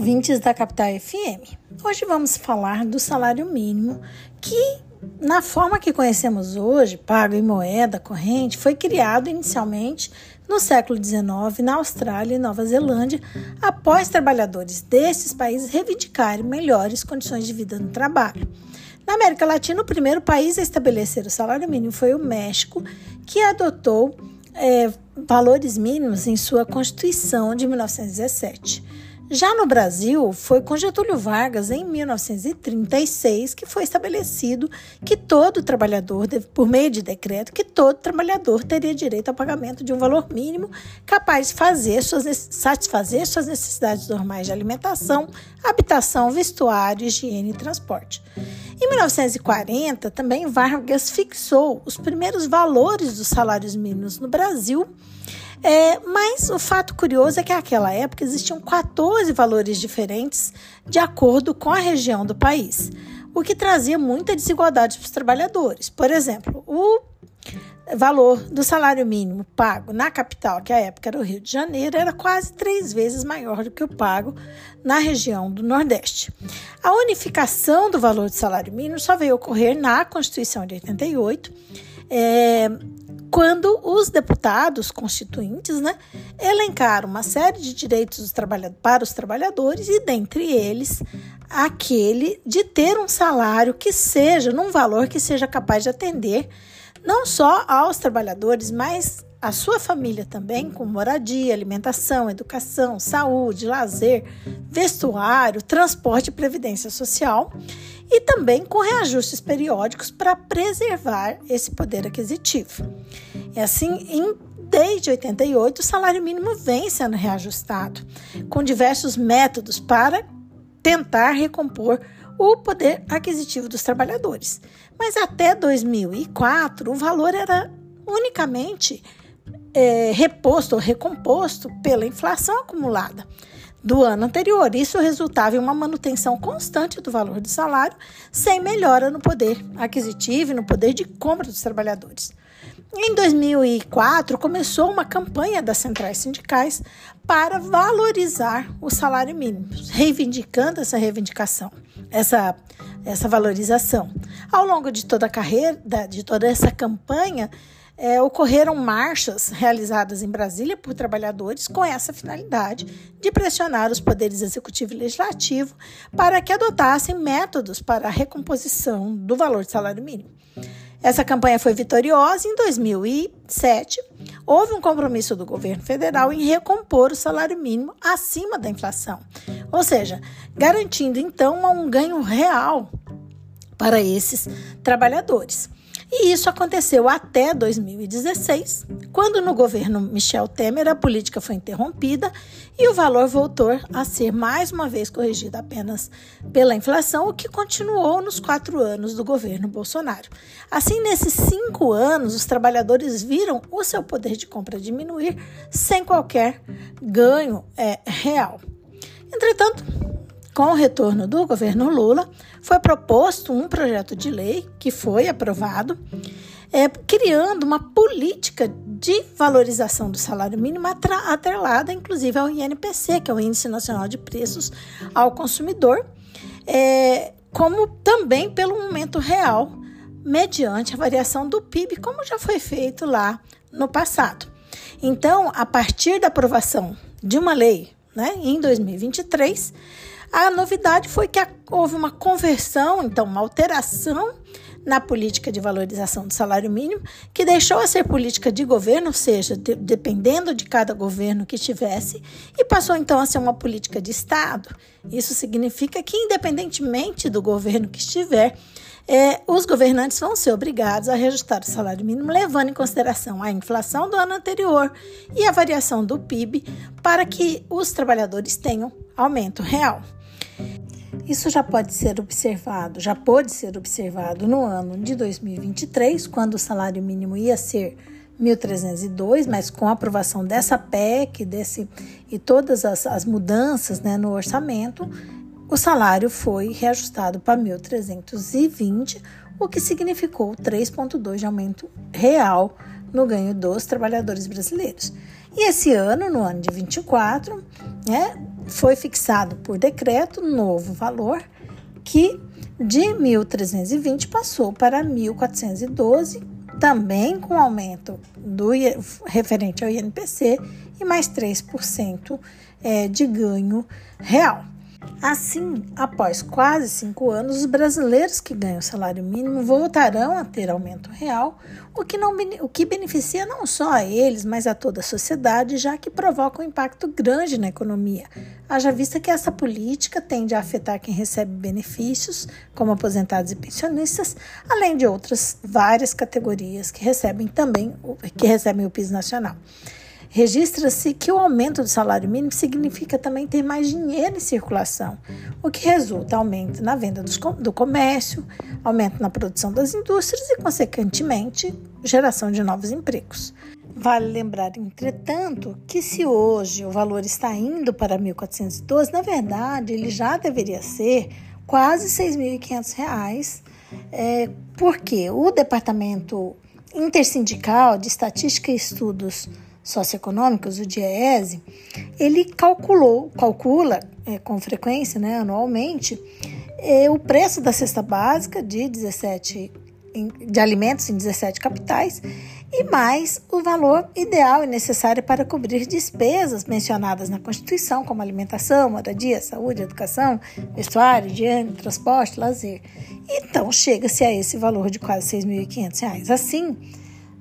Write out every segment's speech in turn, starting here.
ouvintes da Capital FM. Hoje vamos falar do salário mínimo que, na forma que conhecemos hoje, pago em moeda corrente, foi criado inicialmente no século XIX na Austrália e Nova Zelândia, após trabalhadores desses países reivindicarem melhores condições de vida no trabalho. Na América Latina, o primeiro país a estabelecer o salário mínimo foi o México, que adotou é, valores mínimos em sua Constituição de 1917. Já no Brasil, foi com Getúlio Vargas, em 1936, que foi estabelecido que todo trabalhador, por meio de decreto, que todo trabalhador teria direito ao pagamento de um valor mínimo capaz de fazer suas, satisfazer suas necessidades normais de alimentação, habitação, vestuário, higiene e transporte. Em 1940, também Vargas fixou os primeiros valores dos salários mínimos no Brasil é, mas o fato curioso é que naquela época existiam 14 valores diferentes de acordo com a região do país, o que trazia muita desigualdade para os trabalhadores. Por exemplo, o valor do salário mínimo pago na capital, que à época era o Rio de Janeiro, era quase três vezes maior do que o pago na região do Nordeste. A unificação do valor do salário mínimo só veio ocorrer na Constituição de 88. É, quando os deputados constituintes né, elencaram uma série de direitos para os trabalhadores e, dentre eles, aquele de ter um salário que seja, num valor que seja capaz de atender não só aos trabalhadores, mas a sua família também, com moradia, alimentação, educação, saúde, lazer, vestuário, transporte e previdência social, e também com reajustes periódicos para preservar esse poder aquisitivo. E assim, em, desde 88, o salário mínimo vem sendo reajustado, com diversos métodos para tentar recompor o poder aquisitivo dos trabalhadores. Mas até 2004, o valor era unicamente é, reposto ou recomposto pela inflação acumulada do ano anterior. Isso resultava em uma manutenção constante do valor do salário, sem melhora no poder aquisitivo e no poder de compra dos trabalhadores. Em 2004, começou uma campanha das centrais sindicais para valorizar o salário mínimo, reivindicando essa reivindicação, essa, essa valorização. Ao longo de toda a carreira, de toda essa campanha, é, ocorreram marchas realizadas em Brasília por trabalhadores com essa finalidade de pressionar os poderes executivo e legislativo para que adotassem métodos para a recomposição do valor de salário mínimo. Essa campanha foi vitoriosa em 2007. Houve um compromisso do governo federal em recompor o salário mínimo acima da inflação, ou seja, garantindo então um ganho real para esses trabalhadores. E isso aconteceu até 2016, quando no governo Michel Temer a política foi interrompida e o valor voltou a ser mais uma vez corrigido apenas pela inflação, o que continuou nos quatro anos do governo Bolsonaro. Assim, nesses cinco anos, os trabalhadores viram o seu poder de compra diminuir sem qualquer ganho é, real. Entretanto, com o retorno do governo Lula, foi proposto um projeto de lei que foi aprovado, é, criando uma política de valorização do salário mínimo atrelada, inclusive, ao INPC, que é o Índice Nacional de Preços ao Consumidor, é, como também pelo momento real, mediante a variação do PIB, como já foi feito lá no passado. Então, a partir da aprovação de uma lei né, em 2023, a novidade foi que houve uma conversão, então, uma alteração na política de valorização do salário mínimo, que deixou a ser política de governo, ou seja, de, dependendo de cada governo que tivesse, e passou então a ser uma política de Estado. Isso significa que, independentemente do governo que estiver, é, os governantes vão ser obrigados a reajustar o salário mínimo, levando em consideração a inflação do ano anterior e a variação do PIB, para que os trabalhadores tenham aumento real. Isso já pode ser observado, já pode ser observado no ano de 2023, quando o salário mínimo ia ser 1.302, mas com a aprovação dessa PEC desse, e todas as, as mudanças né, no orçamento, o salário foi reajustado para 1.320, o que significou 3,2 de aumento real no ganho dos trabalhadores brasileiros. E esse ano, no ano de 24, né, foi fixado por decreto novo valor que de 1.320 passou para 1.412, também com aumento do referente ao INPC e mais 3% é, de ganho real. Assim, após quase cinco anos, os brasileiros que ganham salário mínimo voltarão a ter aumento real, o que, não, o que beneficia não só a eles, mas a toda a sociedade, já que provoca um impacto grande na economia. Haja vista que essa política tende a afetar quem recebe benefícios, como aposentados e pensionistas, além de outras várias categorias que recebem também que recebem o piso nacional. Registra-se que o aumento do salário mínimo significa também ter mais dinheiro em circulação, o que resulta aumento na venda do comércio, aumento na produção das indústrias e, consequentemente, geração de novos empregos. Vale lembrar, entretanto, que se hoje o valor está indo para 1.412, na verdade ele já deveria ser quase R$ 6.500, é, porque o Departamento Intersindical de Estatística e Estudos socioeconômicos, o DIEESE, ele calculou, calcula é, com frequência, né, anualmente, é, o preço da cesta básica de 17 de alimentos em 17 capitais e mais o valor ideal e necessário para cobrir despesas mencionadas na Constituição, como alimentação, moradia, saúde, educação, vestuário, higiene, transporte, lazer. Então, chega-se a esse valor de quase R$ 6.500. Assim,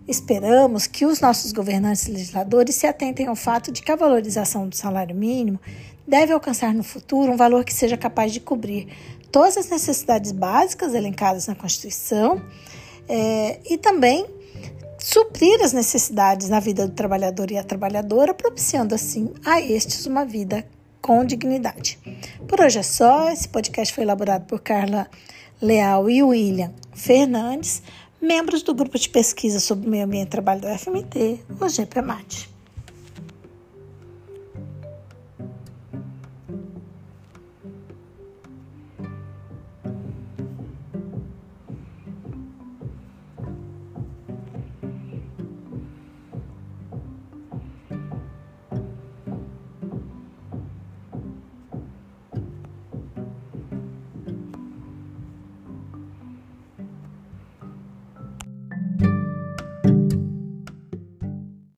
Esperamos que os nossos governantes e legisladores se atentem ao fato de que a valorização do salário mínimo deve alcançar no futuro um valor que seja capaz de cobrir todas as necessidades básicas elencadas na Constituição é, e também suprir as necessidades na vida do trabalhador e a trabalhadora, propiciando assim a estes uma vida com dignidade. Por hoje é só. Esse podcast foi elaborado por Carla Leal e William Fernandes membros do grupo de pesquisa sobre meio ambiente e trabalho do FMT, o GPMAT.